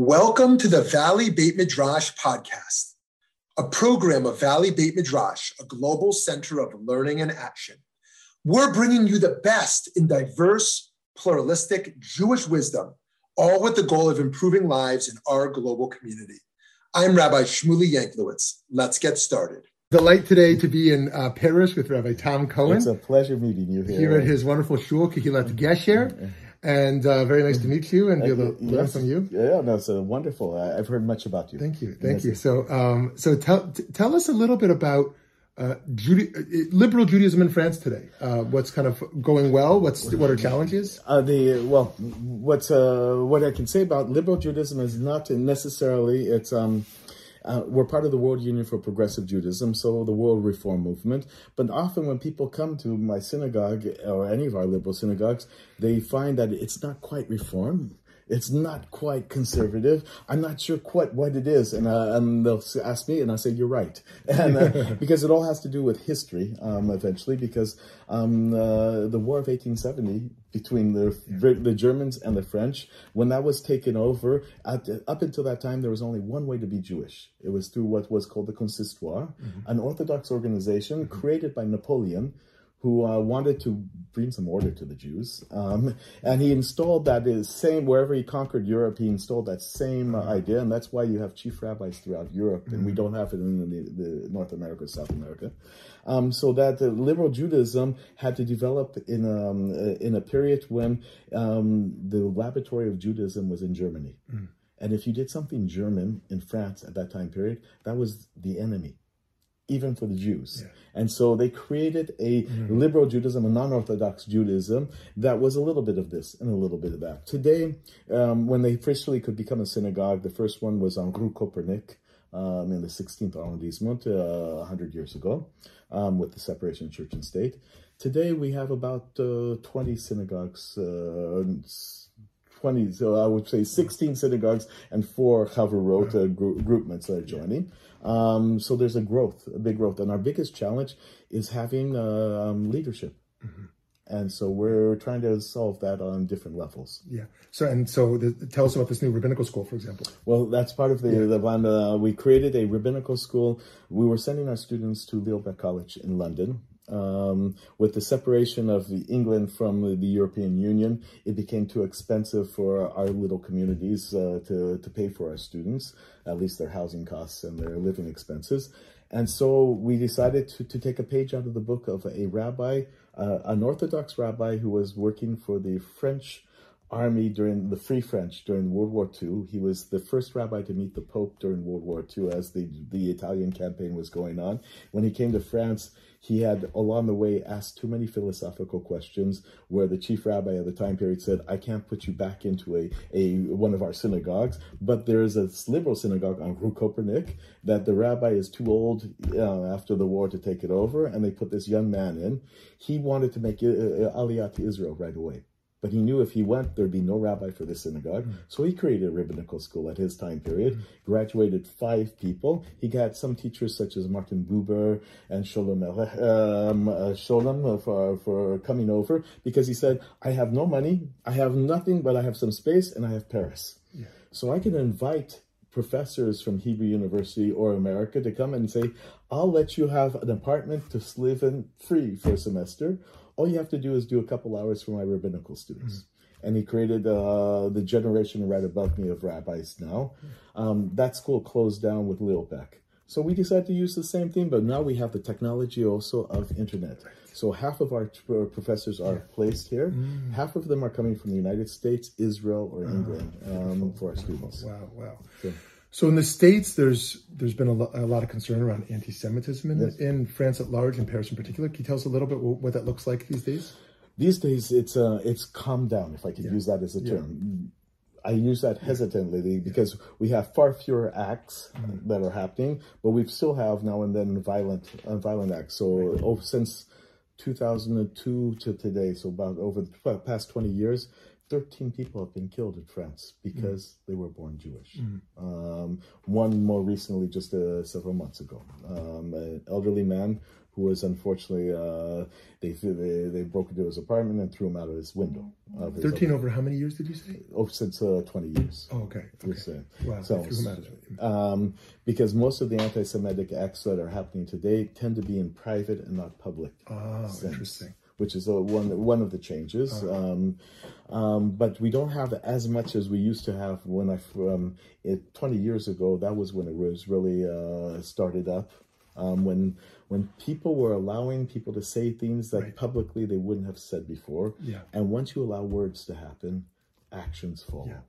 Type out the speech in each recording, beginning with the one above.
Welcome to the Valley Beit Midrash podcast, a program of Valley Beit Midrash, a global center of learning and action. We're bringing you the best in diverse, pluralistic Jewish wisdom, all with the goal of improving lives in our global community. I'm Rabbi Shmuly Yanklowitz. Let's get started. Delight today to be in uh, Paris with Rabbi Tom Cohen. It's a pleasure meeting you here. Here at his wonderful shul, Kehilat Gesher. And uh, very nice to meet you and be able to learn yes. from you. Yeah, no, it's uh, wonderful. I, have heard much about you. Thank you, thank you. So, um, so tell t- tell us a little bit about uh, Judy, uh, liberal Judaism in France today. Uh, what's kind of going well? What's what are challenges? Uh, the well, what's uh, what I can say about liberal Judaism is not necessarily it's um, uh, we're part of the World Union for Progressive Judaism, so the World Reform Movement. But often when people come to my synagogue or any of our liberal synagogues, they find that it's not quite reform. It's not quite conservative. I'm not sure quite what it is. And, uh, and they'll ask me, and I say, You're right. And uh, because it all has to do with history um, eventually, because um, uh, the War of 1870 between the the Germans and the French, when that was taken over, at, up until that time, there was only one way to be Jewish. It was through what was called the Consistoire, mm-hmm. an Orthodox organization mm-hmm. created by Napoleon who uh, wanted to bring some order to the Jews. Um, and he installed that same, wherever he conquered Europe, he installed that same uh, idea. And that's why you have chief rabbis throughout Europe, mm-hmm. and we mm-hmm. don't have it in the, the North America, South America. Um, so that liberal Judaism had to develop in, um, in a period when um, the laboratory of Judaism was in Germany. Mm. And if you did something German in France at that time period, that was the enemy even for the Jews. Yeah. And so they created a mm-hmm. liberal Judaism, a non Orthodox Judaism that was a little bit of this and a little bit of that. Today, um, when they officially could become a synagogue, the first one was on Rue Copernic. Um, in the 16th arrondissement uh, 100 years ago um, with the separation of church and state. Today we have about uh, 20 synagogues, uh, 20, so I would say 16 synagogues and four Chaverot uh, groupments that are joining. Um, so there's a growth, a big growth. And our biggest challenge is having uh, um, leadership. Mm-hmm. And so we're trying to solve that on different levels. Yeah. So and so, the, tell us about this new rabbinical school, for example. Well, that's part of the yeah. the plan. Uh, we created a rabbinical school. We were sending our students to Leo Baeck College in London, um, with the separation of England from the, the, European Union, it became too expensive for our little communities uh, to, to pay for our students, at least their housing costs and their living expenses. And so we decided to, to take a page out of the book of a rabbi, uh, an Orthodox rabbi who was working for the French army during the Free French during World War II. He was the first rabbi to meet the Pope during World War II as the, the Italian campaign was going on. When he came to France, he had along the way asked too many philosophical questions where the chief rabbi of the time period said, I can't put you back into a, a one of our synagogues, but there is a liberal synagogue on Rue Copernic that the rabbi is too old uh, after the war to take it over, and they put this young man in. He wanted to make uh, uh Aliyah to Israel right away. But he knew if he went, there'd be no rabbi for the synagogue. Mm. So he created a rabbinical school at his time period, mm. graduated five people. He got some teachers such as Martin Buber and Scholem, um, uh, Scholem for, for coming over because he said, I have no money, I have nothing, but I have some space and I have Paris. Yeah. So I can invite professors from Hebrew University or America to come and say, I'll let you have an apartment to live in free for a semester all you have to do is do a couple hours for my rabbinical students. Mm-hmm. And he created uh, the generation right above me of rabbis now. Um, that school closed down with Leo Baeck. So we decided to use the same thing, but now we have the technology also of internet. So half of our professors are placed here. Mm. Half of them are coming from the United States, Israel, or England um, for our students. Wow, wow. So, so in the states, there's there's been a, lo- a lot of concern around anti-Semitism in, yes. in France at large, in Paris in particular. Can you tell us a little bit what, what that looks like these days? These days, it's uh, it's calmed down, if I could yeah. use that as a term. Yeah. I use that hesitantly because we have far fewer acts mm-hmm. that are happening, but we still have now and then violent uh, violent acts. So right. over, since 2002 to today, so about over the past 20 years, 13 people have been killed in France because mm. they were born Jewish. Mm. Um, one more recently, just uh, several months ago. Um, an elderly man who was unfortunately uh, they, they they broke into his apartment and threw him out of his window. Of his Thirteen over how many years did you say? Oh, since uh, twenty years. Oh, okay. okay. Wow. so, threw him out of um, because most of the anti-Semitic acts that are happening today tend to be in private and not public. Oh, sense, interesting. Which is a, one one of the changes, um, um, but we don't have as much as we used to have when I um, it, twenty years ago. That was when it was really uh, started up. Um, when when people were allowing people to say things that Right. publicly they wouldn't have said before, Yeah. and once you allow words to happen, actions follow. Yeah.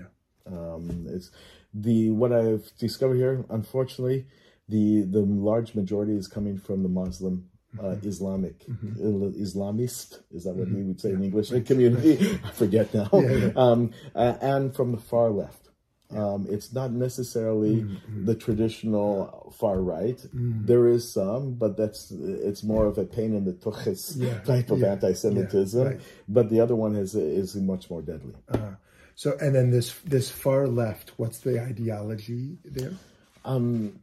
Yeah. Um, it's the what I've discovered here. Unfortunately, the the large majority is coming from the Muslim. Uh, Islamic, Il- Islamist, is that what we would say in English community? I forget now. Yeah, yeah. Um, uh, and from the far left. Um, it's not necessarily Mm-hmm. the traditional far right. There is some, but that's it's more of a pain in the tuchis Yeah, type of yeah, anti-Semitism. yeah, right. But the other one is is much more deadly. Uh, so, and then this this far left. What's the ideology there? Um,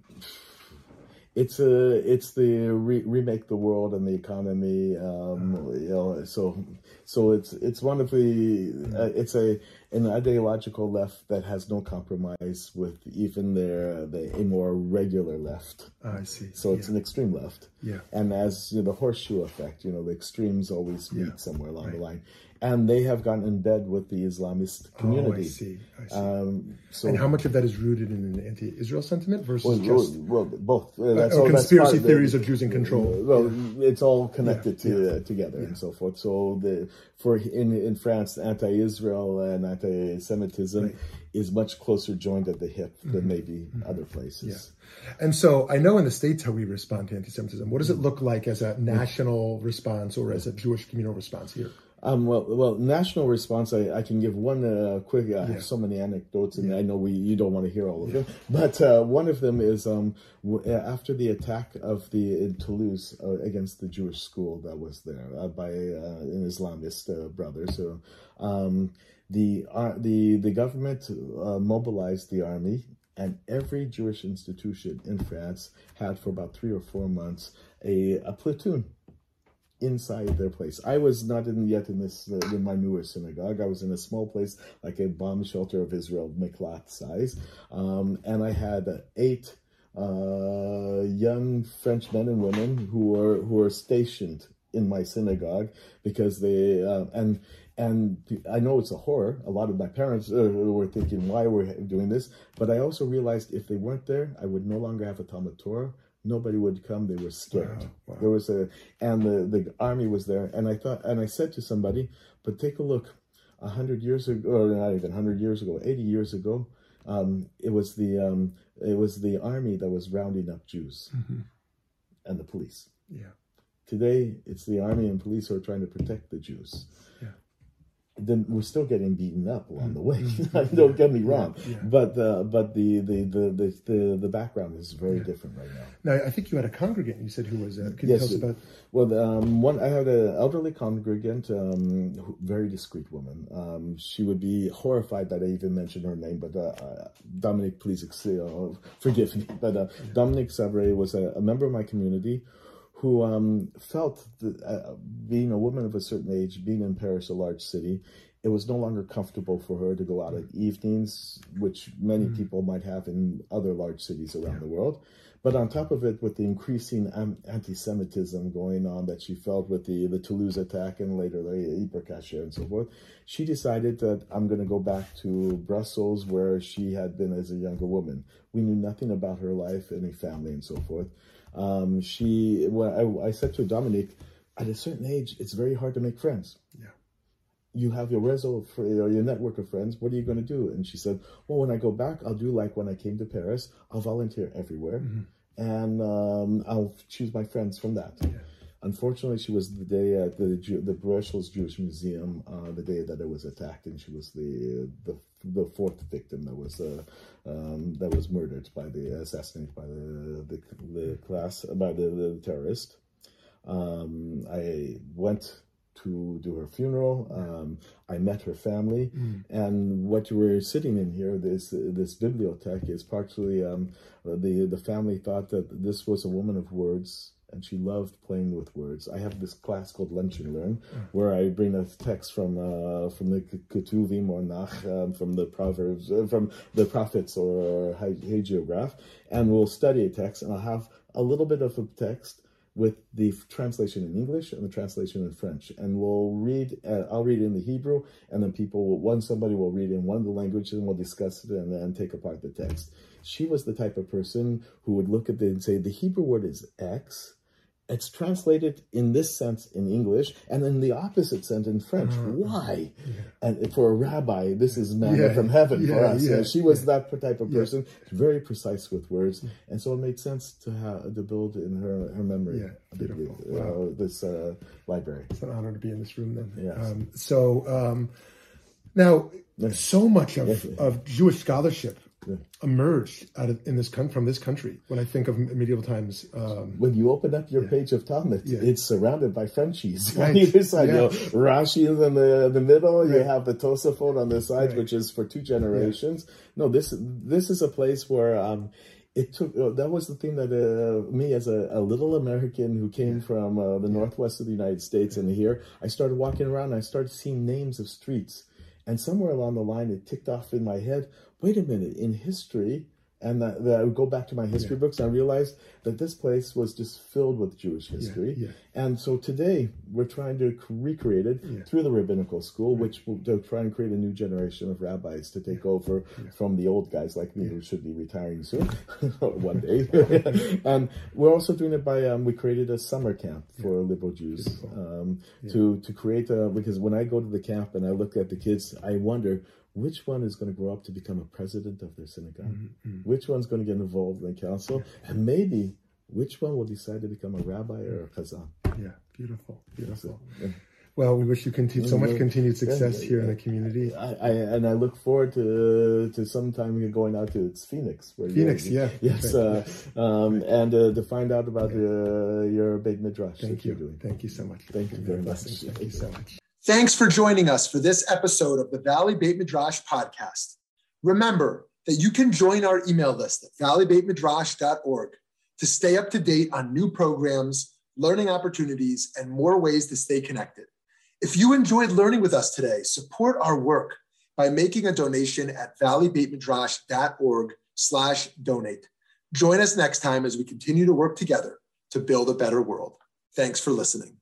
it's a it's the re- remake the world and the economy. Um, you know, so so it's it's one of the uh, it's a an ideological left that has no compromise with even their the a more regular left. Ah, I see. So it's yeah. an extreme left. Yeah. And as you know, the horseshoe effect, you know, the extremes always meet Yeah. somewhere along the line. And they have gotten in bed with the Islamist community. Oh, I see. I see. Um, so and how much of that is rooted in an anti-Israel sentiment versus well, just well, both. Uh, or that's- that's conspiracy of the- theories of Jews in control? Well, it's all connected Yeah, to uh, together and so forth. So the for in in France, anti-Israel and anti-Semitism Right. Mm-hmm. is much closer joined at the hip than maybe other places. And so I know in the States how we respond to anti-Semitism. What does it look like as a national response or as a Jewish communal response here? Um, well, well, national response. I, I can give one uh, quick. I have so many anecdotes, and I know we you don't want to hear all of them. But uh, one of them is um, w- uh, after the attack of the in Toulouse uh, against the Jewish school that was there uh, by uh, an Islamist uh, brother. So um, the uh, the the government uh, mobilized the army. And every Jewish institution in France had for about three or four months a, a platoon inside their place. I was not in yet in this uh, in my newer synagogue. I was in a small place like a bomb shelter of Israel, Miklat size, um, and I had eight uh, young French men and women who were who were stationed in my synagogue because they uh, and. And I know it's a horror. A lot of my parents uh, were thinking, why we're doing this? But I also realized if they weren't there, I would no longer have a Talmud Torah. Nobody would come. They were scared. Wow, wow. There was a, and the, the army was there. And I thought, and I said to somebody, but take a look, a hundred years ago, or not even hundred years ago, eighty years ago, um, it was the um, it was the army that was rounding up Jews and the police. Yeah. Today, it's the army and police who are trying to protect the Jews. Yeah. Then we're still getting beaten up along the way. Don't get me wrong, yeah. but uh, but the the, the the the background is very different right now. Now I think you had a congregant. You said who was that? Can Yes, you tell us about? Well, um, one I had an elderly congregant, um, very discreet woman. Um, she would be horrified that I even mentioned her name, but uh, uh, Dominique, please ex- uh, forgive me. But uh, Dominique Sabrier was a, a member of my community who um, felt that uh, being a woman of a certain age, being in Paris, a large city, it was no longer comfortable for her to go out at evenings, which many people might have in other large cities around the world. But on top of it, with the increasing anti-Semitism going on that she felt with the, the Toulouse attack and later the Hypercacher and so forth, she decided that I'm going to go back to Brussels where she had been as a younger woman. We knew nothing about her life, any family and so forth. Um, she, well, I, I said to Dominique, at a certain age, it's very hard to make friends Yeah. you have your reso for or your network of friends. What are you going to do? And she said, well, when I go back, I'll do like when I came to Paris. I'll volunteer everywhere, and um, I'll choose my friends from that. Unfortunately, she was the day at the the Brussels Jewish Museum, uh, the day that it was attacked, and she was the the, the fourth victim that was uh, um, that was murdered by the assassinated by the the, the class by the, the terrorist. Um, I went to do her funeral. Um, I met her family, and what we're sitting in here, this this bibliothèque, is partially um, the the family thought that this was a woman of words and she loved playing with words. I have this class called Lunch and Learn, where I bring a text from uh, from the Ketuvim or Nach, um, from the Proverbs, uh, from the prophets or hagiograph, and we'll study a text, and I'll have a little bit of a text with the translation in English and the translation in French, and we'll read. Uh, I'll read in the Hebrew, and then people, will, one somebody will read in one of the languages, and we'll discuss it and then take apart the text. She was the type of person who would look at it and say, the Hebrew word is X, it's translated in this sense in English and in the opposite sense in French. Uh, Why? Yeah. And for a rabbi, this is manna yeah, from heaven yeah, for us. Yeah, she was that type of person, very precise with words, and so it made sense to have to build in her her memory. Yeah, beautiful. Uh, wow. this uh, library. It's an honor to be in this room. Then, yes. Um, so um, now, so much of, of Jewish scholarship. Emerged out of in this con- from this country. When I think of medieval times, um, when you open up your yeah. page of Talmud, yeah. it's surrounded by Frenchies right. on either side. You know, Rashi is in the the middle. Right. You have the Tosafot on the sides, right. which is for two generations. No, this this is a place where. Um, it took uh, that was the thing that uh, me as a, a, little American who came from uh, the northwest of the United States and here I started walking around and I started seeing names of streets and somewhere along the line, it ticked off in my head wait a minute, in history, and that, that I would go back to my history yeah. books, and I realized that this place was just filled with Jewish history. Yeah, yeah. And so today we're trying to recreate it through the rabbinical school, which will try and create a new generation of rabbis to take over from the old guys like me who should be retiring soon, one day. and we're also doing it by um, we created a summer camp for liberal Jews um, to to create a because when I go to the camp and I look at the kids, I wonder which one is going to grow up to become a president of their synagogue? Mm-hmm, mm-hmm. Which one's going to get involved in the council? Yeah. And maybe which one will decide to become a rabbi or a chazan? Yeah, beautiful, beautiful. yeah. Well, we wish you continue, so much mm-hmm. continued success yeah, here in the community. I, I, and I look forward to to sometime going out to it's Phoenix. Phoenix, yeah. Yes, uh, um, and uh, to find out about uh, your Beit Midrash. Thank you. Thank you so much. Thank you very much. Thank you so much. Thanks for joining us for this episode of the Valley Beit Midrash podcast. Remember that you can join our email list at valleybeitmidrash.org to stay up to date on new programs, learning opportunities, and more ways to stay connected. If you enjoyed learning with us today, support our work by making a donation at valleybeitmidrash.org slash donate. Join us next time as we continue to work together to build a better world. Thanks for listening.